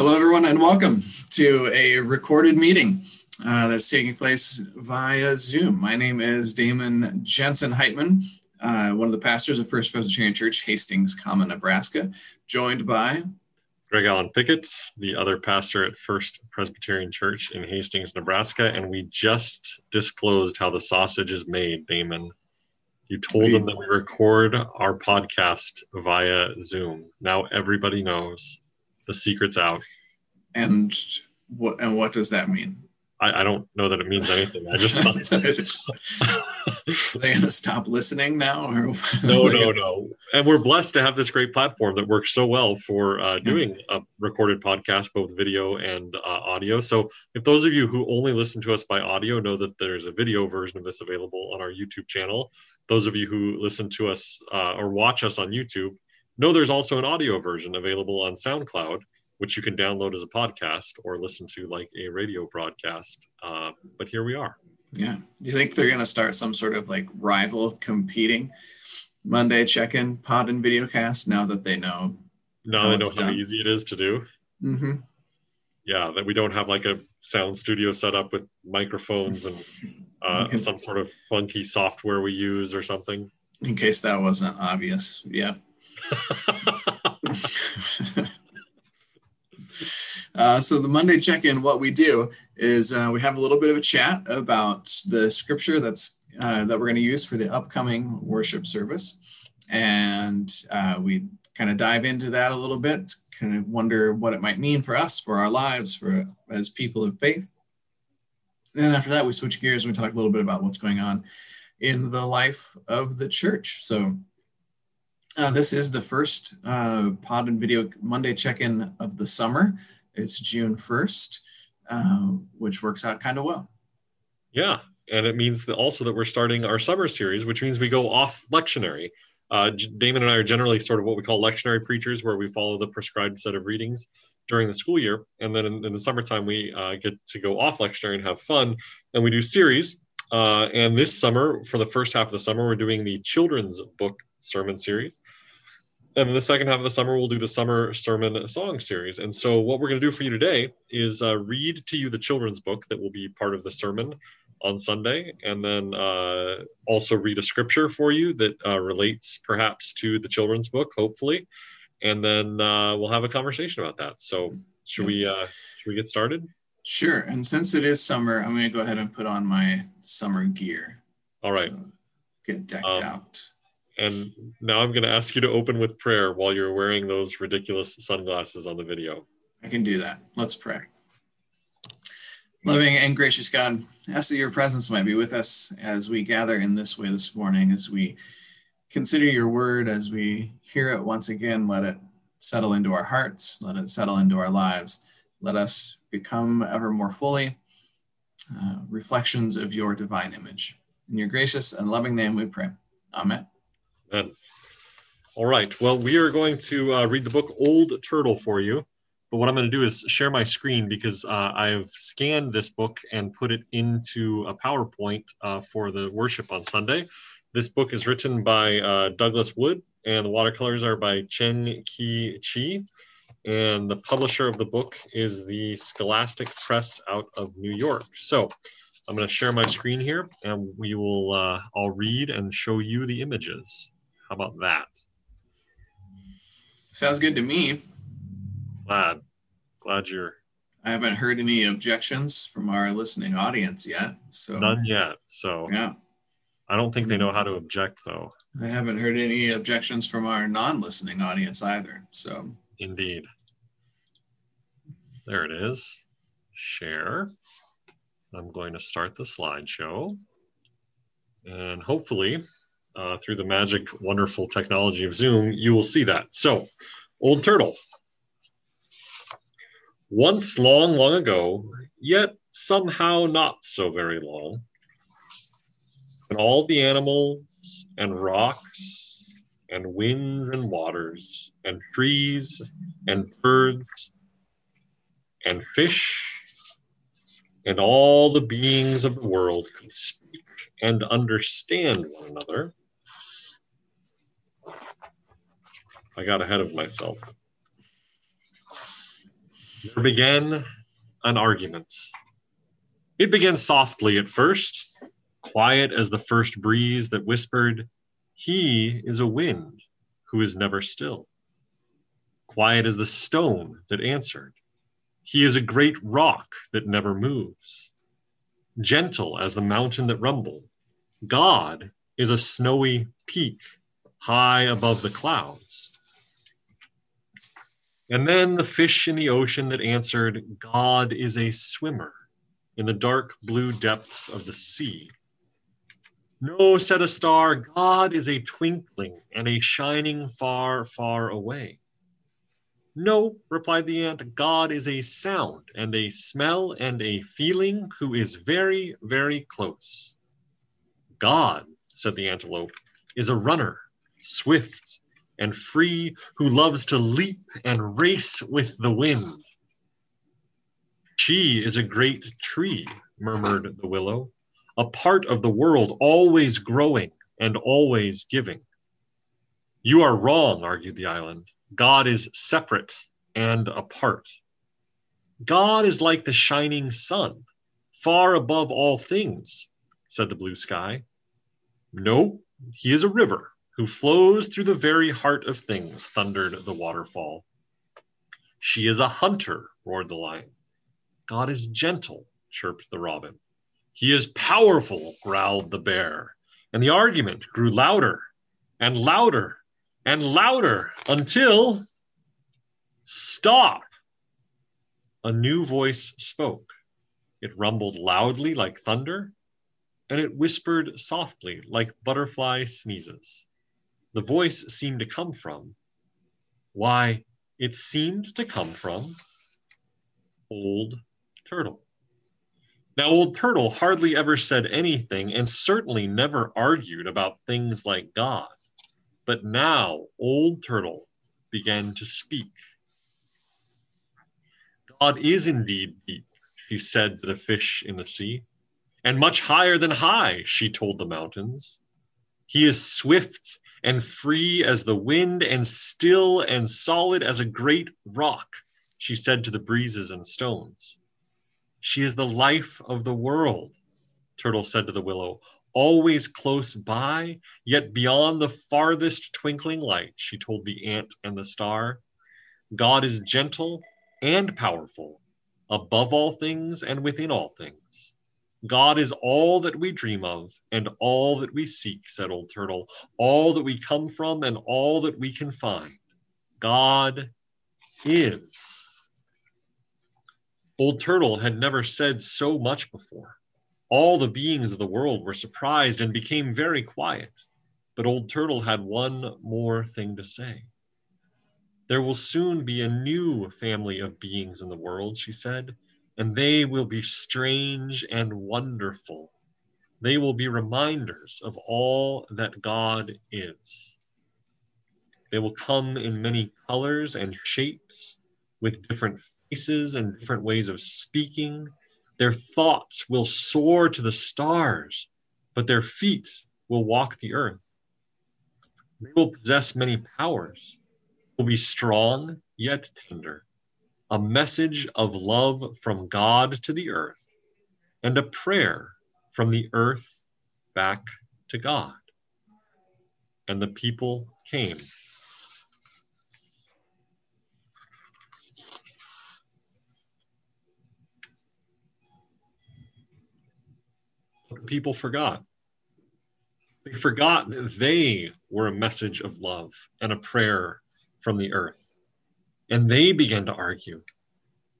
Hello, everyone, and welcome to a recorded meeting uh, that's taking place via Zoom. My name is Damon Jensen Heitman, uh, one of the pastors of First Presbyterian Church, Hastings Common, Nebraska, joined by Greg Allen Pickett, the other pastor at First Presbyterian Church in Hastings, Nebraska, and we just disclosed how the sausage is made, Damon. You told them that we record our podcast via Zoom. Now everybody knows the secret's out. And what and what does that mean? I, I don't know that it means anything. I just thought Are they gonna stop listening now? Or no, no, no. And we're blessed to have this great platform that works so well for uh, doing a recorded podcast, both video and uh, audio. So if those of you who only listen to us by audio know that there's a video version of this available on our YouTube channel, those of you who listen to us uh, or watch us on YouTube know there's also an audio version available on SoundCloud which you can download as a podcast or listen to like a radio broadcast. Uh, but here we are. Yeah. Do you think they're going to start some sort of like rival competing Monday check in pod and video cast now that they know? Now they know how done? easy it is to do. Mm-hmm. Yeah, that we don't have like a sound studio set up with microphones and uh, some sort of funky software we use or something. In case that wasn't obvious. Yeah. Uh, so the Monday check-in, what we do is uh, we have a little bit of a chat about the scripture that's uh, that we're going to use for the upcoming worship service, and uh, we kind of dive into that a little bit, kind of wonder what it might mean for us, for our lives, for as people of faith. And then after that, we switch gears and we talk a little bit about what's going on in the life of the church. So uh, this is the first pod and video Monday check-in of the summer. It's June 1st, uh, which works out kind of well. Yeah. And it means that also that we're starting our summer series, which means we go off lectionary. Uh, Damon and I are generally sort of what we call lectionary preachers, where we follow the prescribed set of readings during the school year. And then in, in the summertime, we uh, get to go off lectionary and have fun. And we do series. Uh, and this summer, for the first half of the summer, we're doing the children's book sermon series and then the second half of the summer we'll do the summer sermon song series. And so what we're going to do for you today is uh, read to you the children's book that will be part of the sermon on sunday and then uh, also read a scripture for you that uh, relates perhaps to the children's book hopefully. And then uh, we'll have a conversation about that. So should we uh, should we get started? Sure. And since it is summer i'm going to go ahead and put on my summer gear. All right. So get decked um, out and now I'm going to ask you to open with prayer while you're wearing those ridiculous sunglasses on the video. I can do that. Let's pray. Loving and gracious God, ask that your presence might be with us as we gather in this way this morning, as we consider your word, as we hear it once again, let it settle into our hearts, let it settle into our lives. Let us become ever more fully uh, reflections of your divine image. In your gracious and loving name we pray. Amen. Amen. All right. Well, we are going to uh, read the book Old Turtle for you. But what I'm going to do is share my screen because uh, I've scanned this book and put it into a PowerPoint uh, for the worship on Sunday. This book is written by uh, Douglas Wood, and the watercolors are by Cheng-Khee Chee. And the publisher of the book is the Scholastic Press out of New York. So I'm going to share my screen here, and we will. Uh, I'll read and show you the images. How about that? Sounds good to me. Glad. Glad you're. I haven't heard any objections from our listening audience yet. So none yet. So yeah. I don't think they know how to object though. I haven't heard any objections from our non-listening audience either. So indeed. There it is. Share. I'm going to start the slideshow. And hopefully uh, through the magic, wonderful technology of Zoom, you will see that. So, Old Turtle. Once long, long ago, yet somehow not so very long, and all the animals and rocks and winds and waters and trees and birds and fish and all the beings of the world could speak and understand one another I got ahead of myself. There began an argument. It began softly at first, quiet as the first breeze that whispered, He is a wind who is never still. Quiet as the stone that answered, He is a great rock that never moves. Gentle as the mountain that rumbled, God is a snowy peak high above the clouds. And then the fish in the ocean that answered, God is a swimmer in the dark blue depths of the sea. No, said a star, God is a twinkling and a shining far, far away. No, replied the ant, God is a sound and a smell and a feeling who is very, very close. God, said the antelope, is a runner, swift and free, who loves to leap and race with the wind. She is a great tree, murmured the willow, a part of the world, always growing and always giving. You are wrong, argued the island. God is separate and apart. God is like the shining sun, far above all things, said the blue sky. No, he is a river who flows through the very heart of things, thundered the waterfall. She is a hunter, roared the lion. God is gentle, chirped the robin. He is powerful, growled the bear. And the argument grew louder and louder and louder until stop. A new voice spoke. It rumbled loudly like thunder, and it whispered softly like butterfly sneezes. The voice seemed to come from, why, it seemed to come from Old Turtle. Now, Old Turtle hardly ever said anything and certainly never argued about things like God. But now Old Turtle began to speak. God is indeed deep, she said to the fish in the sea, and much higher than high, she told the mountains. He is swift and free as the wind, and still and solid as a great rock, she said to the breezes and stones. She is the life of the world, Turtle said to the willow, always close by, yet beyond the farthest twinkling light, she told the ant and the star. God is gentle and powerful, above all things and within all things. God is all that we dream of and all that we seek, said Old Turtle, all that we come from and all that we can find. God is. Old Turtle had never said so much before. All the beings of the world were surprised and became very quiet. But Old Turtle had one more thing to say. There will soon be a new family of beings in the world, she said, and they will be strange and wonderful. They will be reminders of all that God is. They will come in many colors and shapes with different faces and different ways of speaking. Their thoughts will soar to the stars, but their feet will walk the earth. They will possess many powers, will be strong yet tender, a message of love from God to the earth, and a prayer from the earth back to God. And the people came. people forgot. They forgot that they were a message of love and a prayer from the earth. And they began to argue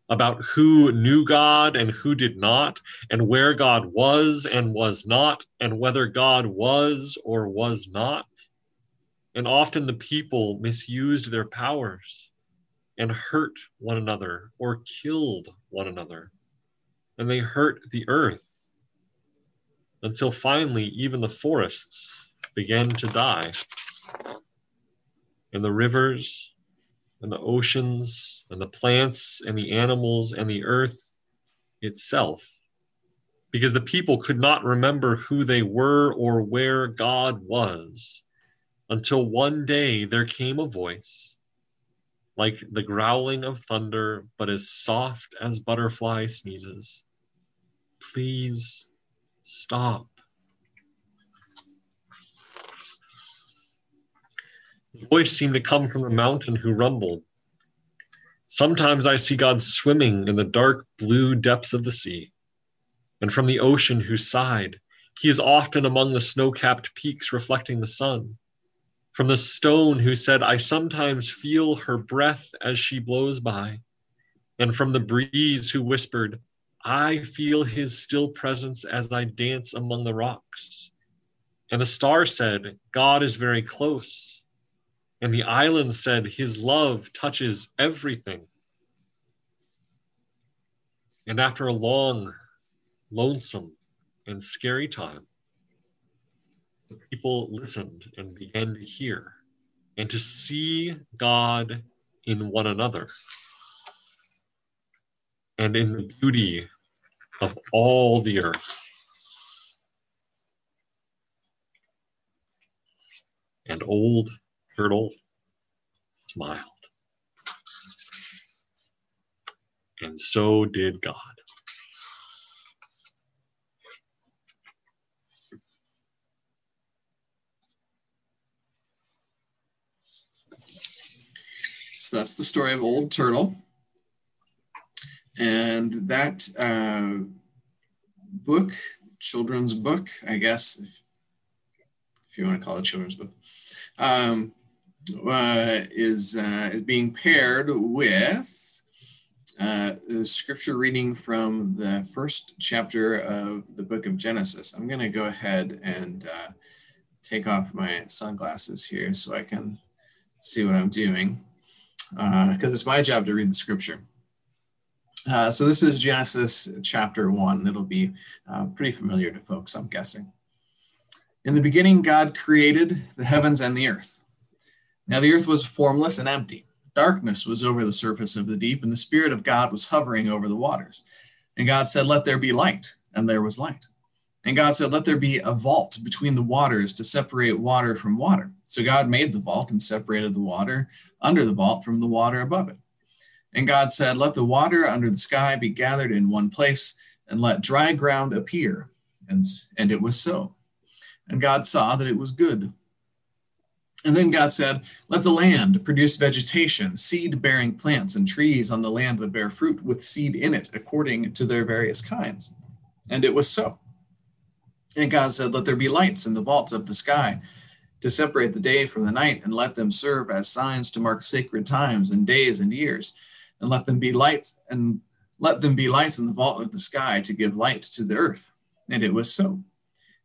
about who knew God and who did not, and where God was and was not, and whether God was or was not. And often the people misused their powers and hurt one another or killed one another. And they hurt the earth until finally even the forests began to die. And the rivers and the oceans and the plants and the animals and the earth itself. Because the people could not remember who they were or where God was until one day there came a voice like the growling of thunder, but as soft as butterfly sneezes. Please stop. Voice seemed to come from the mountain who rumbled. Sometimes I see God swimming in the dark blue depths of the sea, and from the ocean who sighed, he is often among the snow capped peaks reflecting the sun. From the stone who said, I sometimes feel her breath as she blows by, and from the breeze who whispered, I feel his still presence as I dance among the rocks. And the star said, God is very close. And the island said, His love touches everything. And after a long, lonesome, and scary time, the people listened and began to hear and to see God in one another and in the beauty of all the earth. And old turtle smiled. And so did God. So that's the story of Old Turtle. And that uh, book, children's book, I guess, if, if you want to call it children's book, um, uh, is, uh, is being paired with uh, the scripture reading from the first chapter of the book of Genesis. I'm going to go ahead and uh, take off my sunglasses here so I can see what I'm doing because uh, it's my job to read the scripture. Uh, so this is Genesis chapter one. It'll be pretty familiar to folks, I'm guessing. In the beginning, God created the heavens and the earth. Now the earth was formless and empty. Darkness was over the surface of the deep, and the Spirit of God was hovering over the waters. And God said, Let there be light. And there was light. And God said, Let there be a vault between the waters to separate water from water. So God made the vault and separated the water under the vault from the water above it. And God said, Let the water under the sky be gathered in one place, and let dry ground appear. And, and it was so. And God saw that it was good. And then God said, Let the land produce vegetation, seed bearing plants, and trees on the land that bear fruit with seed in it, according to their various kinds. And it was so. And God said, Let there be lights in the vaults of the sky to separate the day from the night, and let them serve as signs to mark sacred times and days and years, and let them be lights and let them be lights in the vault of the sky to give light to the earth. And it was so.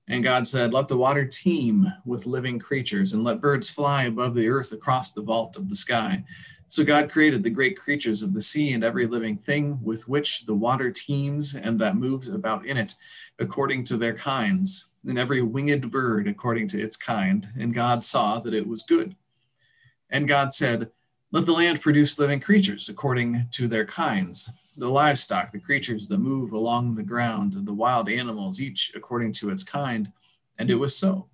And God said, Let the water teem with living creatures, and let birds fly above the earth across the vault of the sky. So God created the great creatures of the sea and every living thing with which the water teems and that moves about in it, according to their kinds, and every winged bird according to its kind. And God saw that it was good. And God said, Let the land produce living creatures according to their kinds, the livestock, the creatures that move along the ground, the wild animals, each according to its kind. And it was so.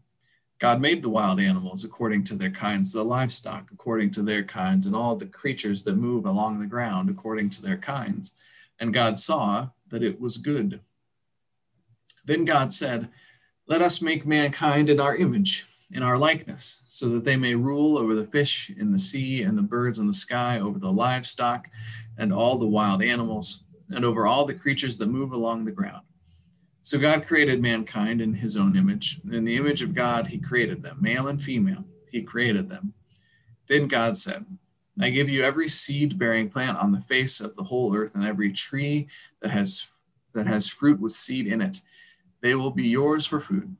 God made the wild animals according to their kinds, the livestock according to their kinds, and all the creatures that move along the ground according to their kinds. And God saw that it was good. Then God said, Let us make mankind in our image, in our likeness, so that they may rule over the fish in the sea and the birds in the sky, over the livestock and all the wild animals, and over all the creatures that move along the ground. So God created mankind in his own image. In the image of God, he created them, male and female. He created them. Then God said, I give you every seed bearing plant on the face of the whole earth and every tree that has that has fruit with seed in it. They will be yours for food.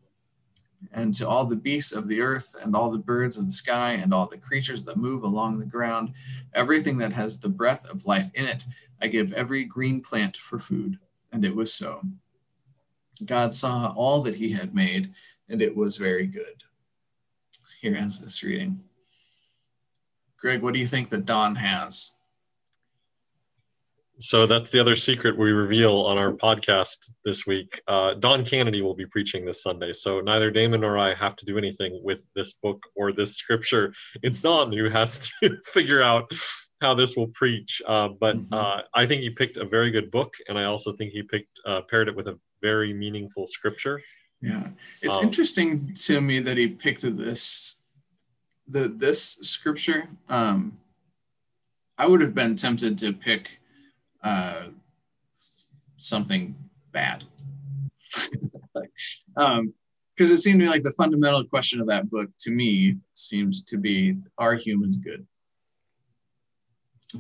And to all the beasts of the earth, and all the birds of the sky, and all the creatures that move along the ground, everything that has the breath of life in it, I give every green plant for food. And it was so. God saw all that he had made, and it was very good. Here ends this reading. Greg, what do you think that Don has? So that's the other secret we reveal on our podcast this week. Uh, Don Kennedy will be preaching this Sunday. So neither Damon nor I have to do anything with this book or this scripture. It's Don who has to figure out how this will preach, uh, but Mhm. uh, I think he picked a very good book, and I also think he picked uh, paired it with a very meaningful scripture. Yeah, it's Um, interesting to me that he picked this, the this scripture. Um, I would have been tempted to pick uh, something bad, um, because it seemed to me like the fundamental question of that book to me seems to be: Are humans good?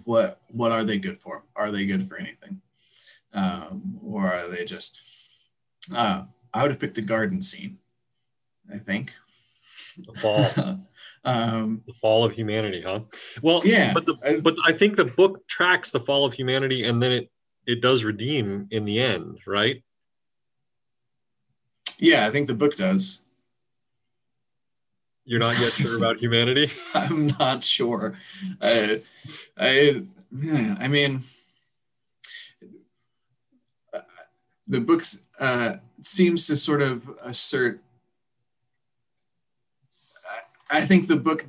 What what are they good for? Are they good for anything, um, or are they just? Uh, I would have picked the garden scene. I think. The fall, um, the fall of humanity, huh? Well, Yeah, but the I- but I think the book tracks the fall of humanity, and then it it does redeem in the end, right? yeah, I think the book does. You're not yet sure about humanity. I'm not sure. I, I, I mean, uh, the book uh, seems to sort of assert. I- think the book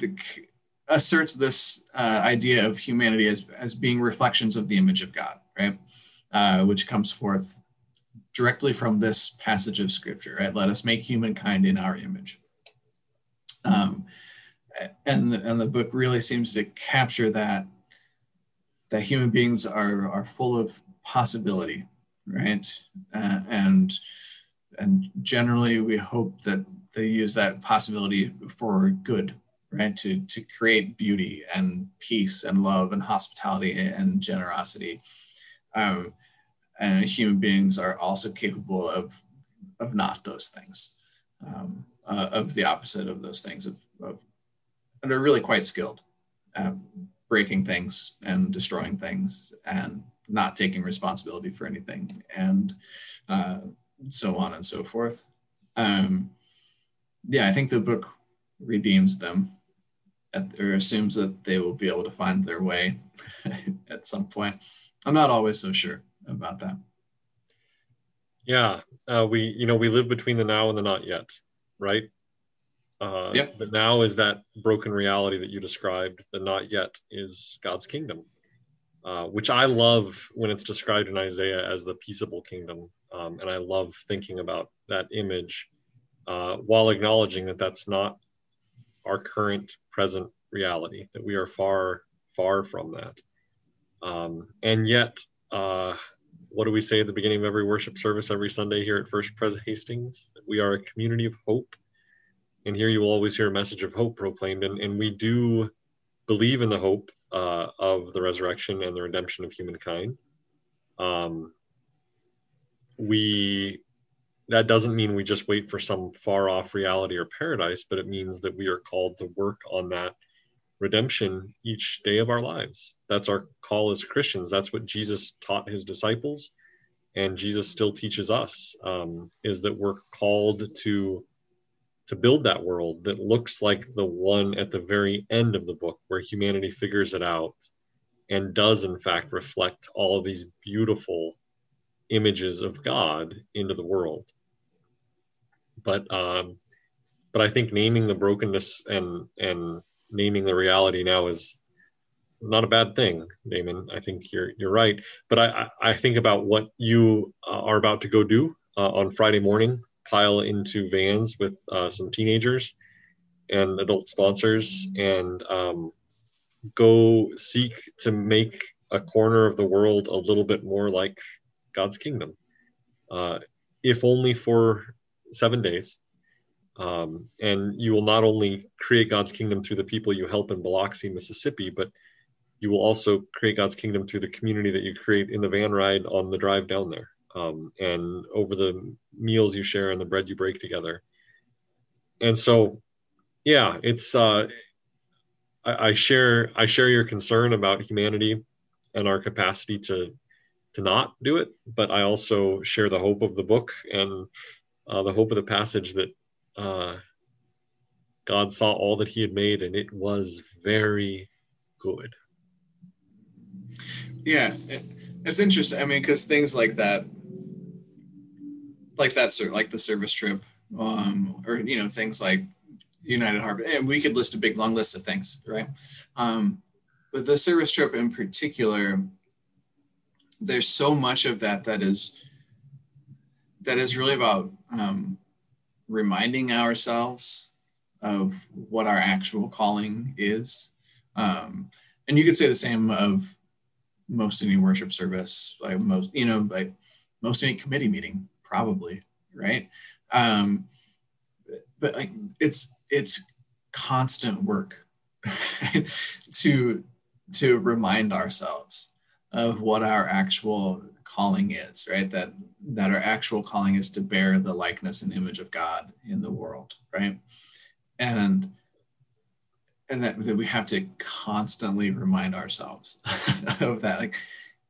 asserts this uh, idea of humanity as, as being reflections of the image of God, right? Uh, which comes forth directly from this passage of scripture, right? Let us make humankind in our image. Um, and the, and the book really seems to capture that that human beings are are full of possibility right uh, and and generally we hope that they use that possibility for good right? To to create beauty and peace and love and hospitality and generosity. Um, and human beings are also capable of of not those things um, uh, of the opposite of those things of, of and are really quite skilled at breaking things and destroying things and not taking responsibility for anything and uh, so on and so forth. Um, yeah i think the book redeems them at, or assumes that they will be able to find their way at some point i'm not always so sure about that Yeah, uh, we you know we live between the now and the not yet, right? Uh, Yep. The now is that broken reality that you described. The not yet is God's kingdom, uh, which I love when it's described in Isaiah as the peaceable kingdom, um, and I love thinking about that image uh, while acknowledging that that's not our current present reality. That we are far far from that, um, and yet. Uh, what do we say at the beginning of every worship service every Sunday here at First Pres Hastings? We are a community of hope. And here you will always hear a message of hope proclaimed. And, and we do believe in the hope uh, of the resurrection and the redemption of humankind. Um, we that doesn't mean we just wait for some far off reality or paradise, but it means that we are called to work on that redemption each day of our lives. That's our call as Christians. That's what Jesus taught his disciples, and Jesus still teaches us. Um, is that we're called to to build that world that looks like the one at the very end of the book, where humanity figures it out and does in fact reflect all of these beautiful images of God into the world. But um, but I think naming the brokenness and and naming the reality now is not a bad thing, Damon. I think you're you're right. But I I, think about what you uh, are about to go do uh, on Friday morning. Pile into vans with uh, some teenagers and adult sponsors, and um, go seek to make a corner of the world a little bit more like God's kingdom, uh, if only for seven days. Um, and you will not only create God's kingdom through the people you help in Biloxi, Mississippi, but you will also create God's kingdom through the community that you create in the van ride on the drive down there, um, and over the meals you share and the bread you break together. And so, yeah, it's uh, I, I share I share your concern about humanity and our capacity to to not do it, but I also share the hope of the book and uh, the hope of the passage that uh, God saw all that He had made, and it was very good. Yeah, it's interesting. I mean, because things like that, like that, like the service trip, um, or you know, things like United Harbor, and we could list a big long list of things, right? Um, but the service trip in particular, there's so much of that that is that is really about um, reminding ourselves of what our actual calling is. Um, and you could say the same of most any worship service, like most, you know, like most any committee meeting, probably, right? Um, but like it's it's constant work to to remind ourselves of what our actual calling is, right? That that our actual calling is to bear the likeness and image of God in the world, right? And and that, that we have to constantly remind ourselves of that. Like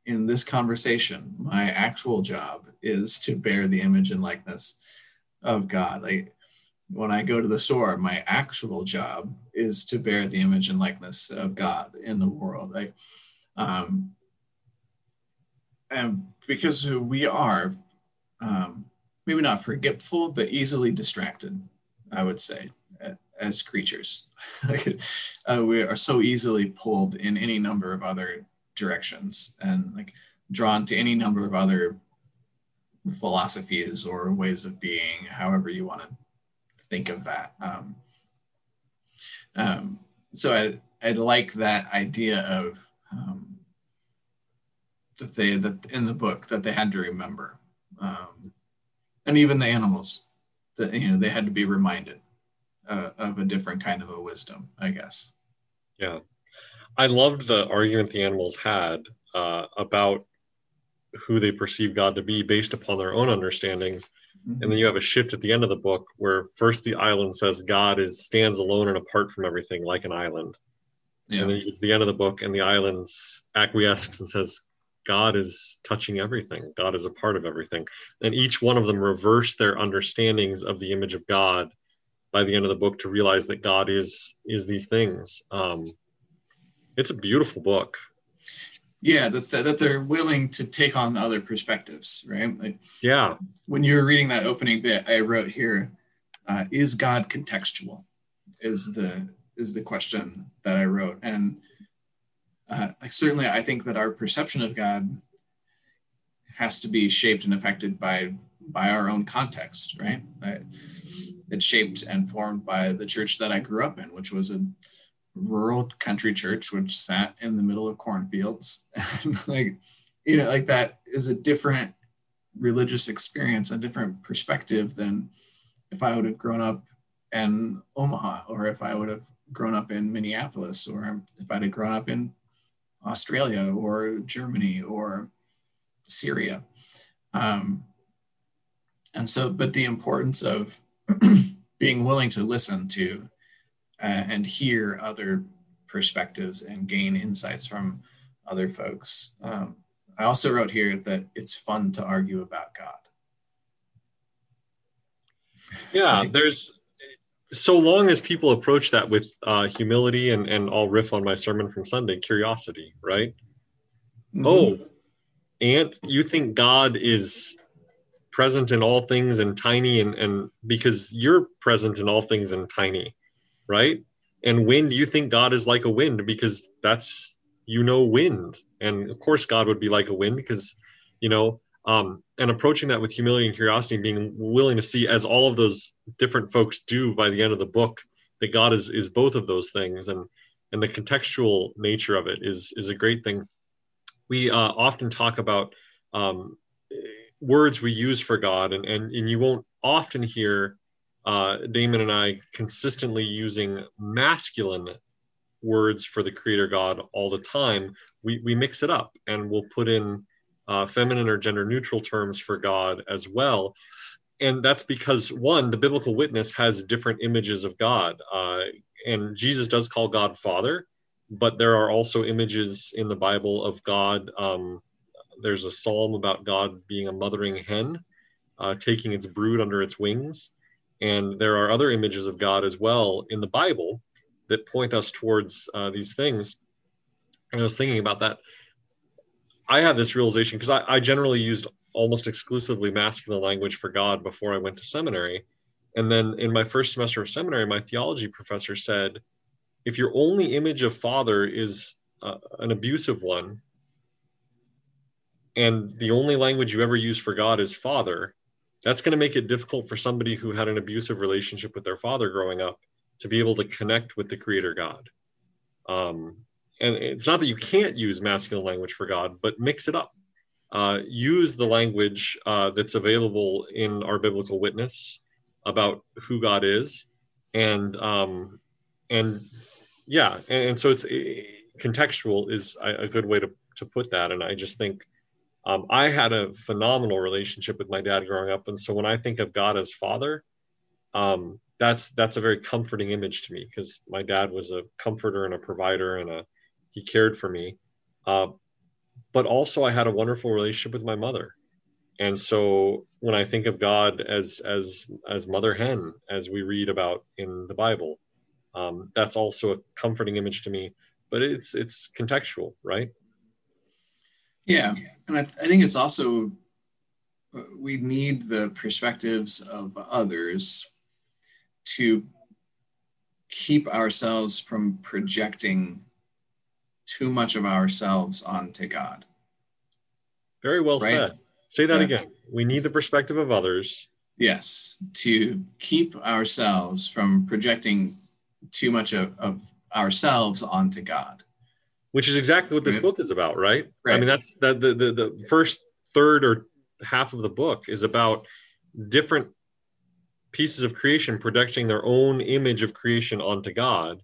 in this conversation, my actual job is to bear the image and likeness of God. Like when I go to the store, my actual job is to bear the image and likeness of God in the world. Like, um, and because we are um, maybe not forgetful, but easily distracted, I would say, as creatures. uh, we are so easily pulled in any number of other directions and like drawn to any number of other philosophies or ways of being, however you want to think of that. Um, um, so I, I'd like that idea of um, that they that in the book that they had to remember, um, and even the animals that you know they had to be reminded uh, of a different kind of a wisdom, I guess. Yeah, I loved the argument the animals had uh, about who they perceive God to be based upon their own understandings. Mm-hmm. And then you have a shift at the end of the book where first the island says God is stands alone and apart from everything like an island. Yeah. And then to the end of the book and the island acquiesces and says God is touching everything. God is a part of everything. And each one of them reverse their understandings of the image of God by the end of the book to realize that God is is these things. Um, it's a beautiful book. Yeah, that, that, that they're willing to take on other perspectives, right? Like, yeah. When you were reading that opening bit, I wrote here, uh, "Is God contextual?" Is the is the question that I wrote, and uh, like certainly I think that our perception of God has to be shaped and affected by by our own context, right? It's shaped and formed by the church that I grew up in, which was a rural country church which sat in the middle of cornfields. and like, you know, like that is a different religious experience, a different perspective than if I would have grown up in Omaha or if I would have grown up in Minneapolis or if I'd have grown up in Australia or Germany or Syria. Um, and so, but the importance of being willing to listen to uh, and hear other perspectives and gain insights from other folks. Um, I also wrote here that it's fun to argue about God. Yeah, there's so long as people approach that with uh, humility and, and I'll riff on my sermon from Sunday, curiosity, right? Mm-hmm. Oh, Ant, you think God is present in all things and tiny and, and because you're present in all things and tiny, right? And wind, you think God is like a wind because that's, you know, wind. And of course, God would be like a wind because, you know, um, and approaching that with humility and curiosity and being willing to see as all of those different folks do by the end of the book that god is is both of those things. And and the contextual nature of it is is a great thing. We uh, often talk about um, words we use for god and, and and you won't often hear uh, damon and i consistently using masculine words for the creator god all the time. We we mix it up and we'll put in uh, feminine or gender neutral terms for God as well. And that's because, one, the biblical witness has different images of God. Uh, and Jesus does call God Father, but there are also images in the Bible of God. Um, there's a psalm about God being a mothering hen, uh, taking its brood under its wings. And there are other images of God as well in the Bible that point us towards uh, these things. And I was thinking about that I had this realization because I, I generally used almost exclusively masculine language for God before I went to seminary. And then in my first semester of seminary, my theology professor said, if your only image of father is uh, an abusive one, and the only language you ever use for God is Father, that's going to make it difficult for somebody who had an abusive relationship with their father growing up to be able to connect with the Creator God. Um, and it's not that you can't use masculine language for God, but mix it up. Uh, use the language uh, that's available in our biblical witness about who God is, and um, and yeah, and, and so it's contextual is a, a good way to to put that. And I just think um, I had a phenomenal relationship with my dad growing up, and so when I think of God as Father, um, that's that's a very comforting image to me because my dad was a comforter and a provider, and a he cared for me. Uh, but also, I had a wonderful relationship with my mother, and so when I think of God as as as Mother Hen, as we read about in the Bible, um, that's also a comforting image to me. But it's it's contextual, right? Yeah, and I, I think it's also uh, we need the perspectives of others to keep ourselves from projecting too much of ourselves onto God. Very well right? said. Say that yeah. again. We need the perspective of others. Yes, to keep ourselves from projecting too much of, of ourselves onto God which is exactly what this right. book is about, right? right? I mean, that's that the, the the first third or half of the book is about different pieces of creation projecting their own image of creation onto God,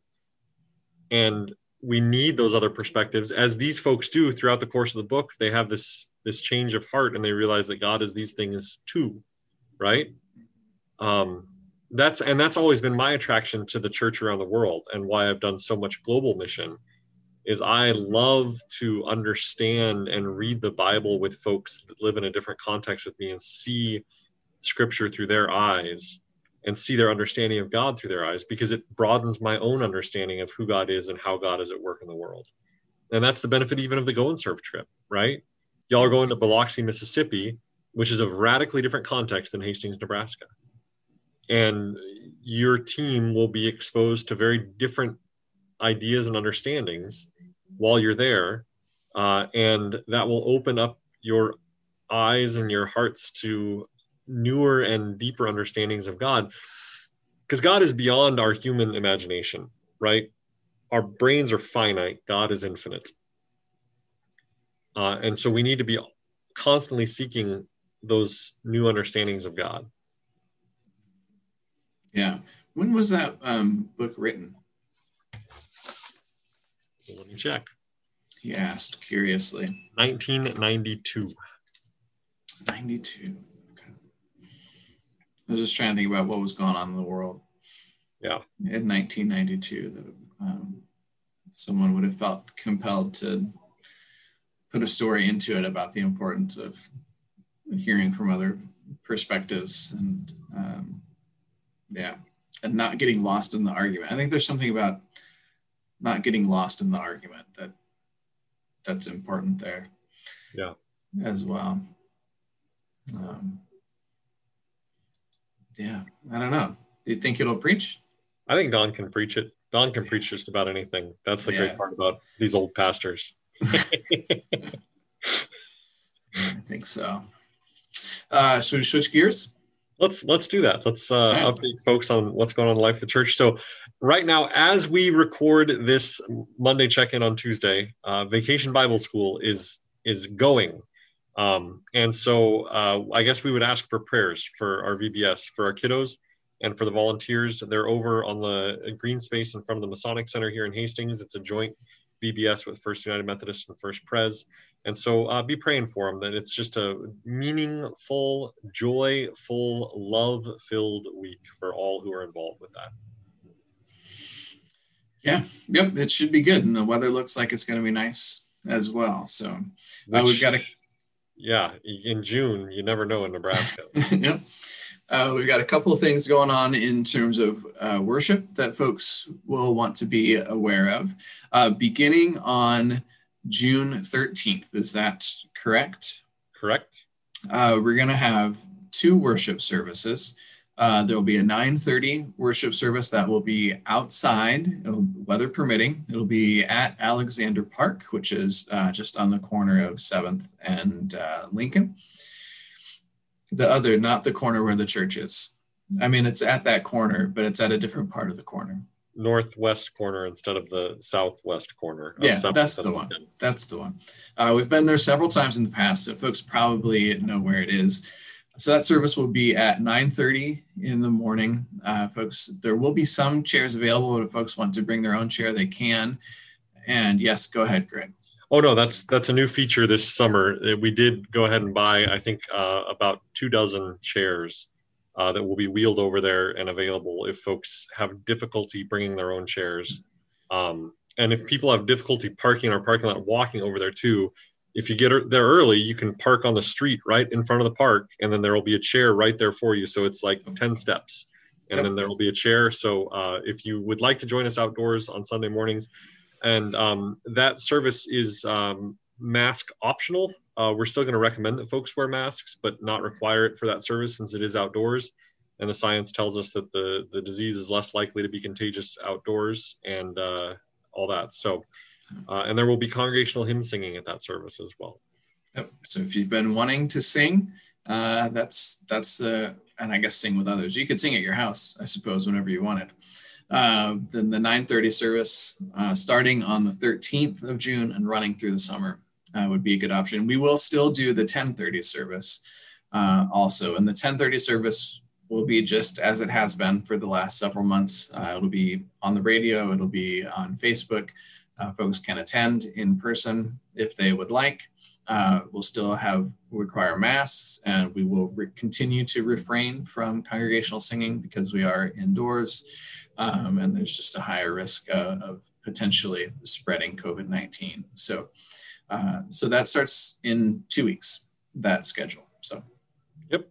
and we need those other perspectives, as these folks do throughout the course of the book. They have this this change of heart, and they realize that God is these things too, right? Um, that's and that's always been my attraction to the church around the world, and why I've done so much global mission is I love to understand and read the Bible with folks that live in a different context with me and see scripture through their eyes and see their understanding of God through their eyes because it broadens my own understanding of who God is and how God is at work in the world. And that's the benefit even of the go and serve trip, right? Y'all are going to Biloxi, Mississippi, which is a radically different context than Hastings, Nebraska. And your team will be exposed to very different ideas and understandings while you're there. Uh, and that will open up your eyes and your hearts to newer and deeper understandings of God. Because God is beyond our human imagination, right? Our brains are finite, God is infinite. Uh, and so we need to be constantly seeking those new understandings of God. Yeah. When was that um, book written? Let me check. He asked curiously. 1992. 92. I was just trying to think about what was going on in the world. Yeah. In 1992, that um, someone would have felt compelled to put a story into it about the importance of hearing from other perspectives and um, yeah, and not getting lost in the argument. I think there's something about not getting lost in the argument that that's important there yeah as well um, yeah i don't know do you think it'll preach i think don can preach it don can preach just about anything that's the yeah. great part about these old pastors i think so uh should we switch gears let's let's do that. Let's uh, right. update folks on what's going on in life of the church. So, right now, as we record this Monday check-in on Tuesday, uh, Vacation Bible School is is going, um, and so uh, I guess we would ask for prayers for our VBS for our kiddos and for the volunteers. They're over on the green space in front of the Masonic Center here in Hastings. It's a joint VBS with First United Methodist and First Pres. And so uh, be praying for them that it's just a meaningful, joyful, love filled week for all who are involved with that. Yeah, yep, it should be good. And the weather looks like it's going to be nice as well. So uh, we've got a. Yeah, in June, you never know in Nebraska. yep. Uh, we've got a couple of things going on in terms of uh, worship that folks will want to be aware of. Uh, beginning on June 13th, is that correct? Correct. Uh, we're going to have two worship services. Uh, there will be a 9:30 worship service that will be outside, weather permitting. It'll be at Alexander Park, which is uh, just on the corner of Seventh and uh, Lincoln. The other, not the corner where the church is. I mean, it's at that corner, but it's at a different part of the corner. Northwest corner instead of the southwest corner. Yeah, that's the one. That's the one. Uh, we've been there several times in the past, so folks probably know where it is. So that service will be at 9:30 in the morning, uh, folks. There will be some chairs available. If folks want to bring their own chair, they can. And yes, go ahead, Greg. Oh no, that's that's a new feature this summer. Uh, we did go ahead and buy, I think, uh, about two dozen chairs uh, that will be wheeled over there and available if folks have difficulty bringing their own chairs. Um, and if people have difficulty parking in our parking lot, walking over there too, if you get there early, you can park on the street right in front of the park, and then there will be a chair right there for you. So it's like 10 steps, and yep. then there will be a chair. So uh, if you would like to join us outdoors on Sunday mornings, and um, that service is um, mask optional. Uh, we're still going to recommend that folks wear masks, but not require it for that service since it is outdoors. And the science tells us that the, the disease is less likely to be contagious outdoors and uh, all that. So uh, and there will be congregational hymn singing at that service as well. Yep. So if you've been wanting to sing, uh, that's that's uh, and I guess sing with others. You could sing at your house, I suppose, whenever you wanted. Uh, then the 9:30 service, uh, starting on the 13th of June and running through the summer, uh, would be a good option. We will still do the 10:30 service uh, also, and the 10:30 service will be just as it has been for the last several months. It'll be on the radio. It'll be on Facebook. Uh, folks can attend in person if they would like. Uh, we'll still have require masks and we will continue to refrain from congregational singing because we are indoors um, and there's just a higher risk uh, of potentially spreading COVID-19. So, uh, so that starts in two weeks, that schedule. So, yep.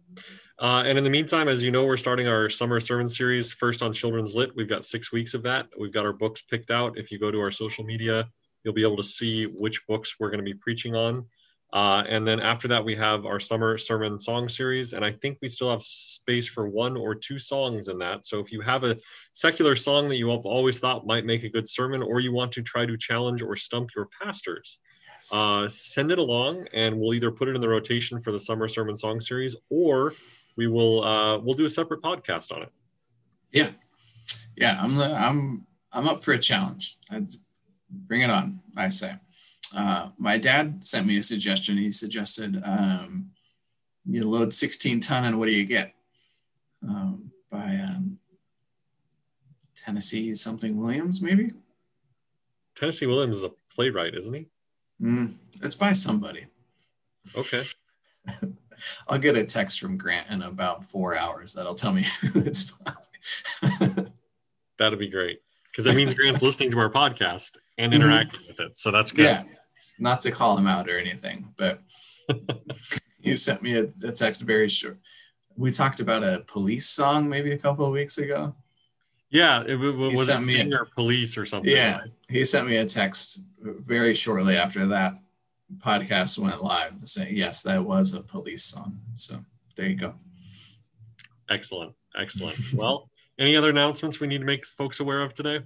Uh, and in the meantime, as you know, we're starting our summer sermon series first on Children's Lit. We've got six weeks of that. We've got our books picked out. If you go to our social media, you'll be able to see which books we're going to be preaching on. Uh, and then after that, we have our summer sermon song series. And I think we still have space for one or two songs in that. So if you have a secular song that you have always thought might make a good sermon, or you want to try to challenge or stump your pastors, uh, send it along and we'll either put it in the rotation for the summer sermon song series or we will uh, we'll do a separate podcast on it. Yeah, yeah, I'm I'm I'm up for a challenge. I'd bring it on. I say. Uh, my dad sent me a suggestion. He suggested um, you load 16 ton and what do you get? Um, by um, Tennessee something Williams, maybe. Tennessee Williams is a playwright, isn't he? Mm, it's by somebody. Okay. I'll get a text from Grant in about four hours that'll tell me it's That'd be great because that means Grant's listening to our podcast and mm-hmm. interacting mm-hmm. with it. So that's good. Yeah, not to call him out or anything, but you sent me a, a text very short. We talked about a police song maybe a couple of weeks ago. Yeah, it, it was it Stinger Police or something. Yeah, he sent me a text very shortly after that podcast went live to say yes that was a police song. So there you go. Excellent. Excellent. Well any other announcements we need to make folks aware of today?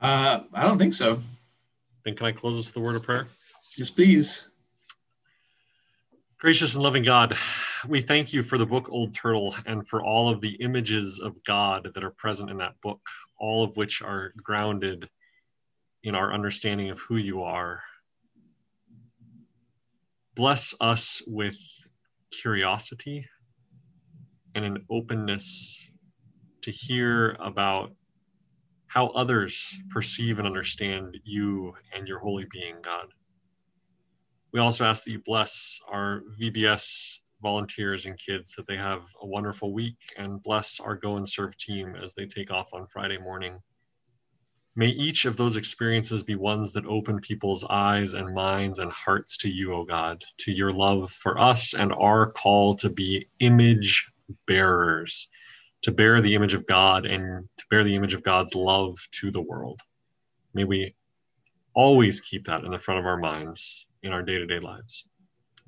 Uh i don't think so. Then can i close this with a word of prayer? Yes please. Gracious and loving god we thank you for the book old turtle and for all of the images of god that are present in that book all of which are grounded in our understanding of who you are bless us with curiosity and an openness to hear about how others perceive and understand you and your holy being, God. We also ask that you bless our VBS volunteers and kids that they have a wonderful week and bless our Go and Serve team as they take off on Friday morning. May each of those experiences be ones that open people's eyes and minds and hearts to you, O oh God, to your love for us and our call to be image bearers, to bear the image of God and to bear the image of God's love to the world. May we always keep that in the front of our minds in our day to day lives.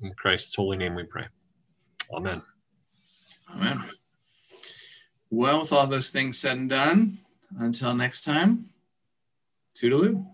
In Christ's holy name we pray. Amen. Amen. Well, with all those things said and done, until next time, toodaloo.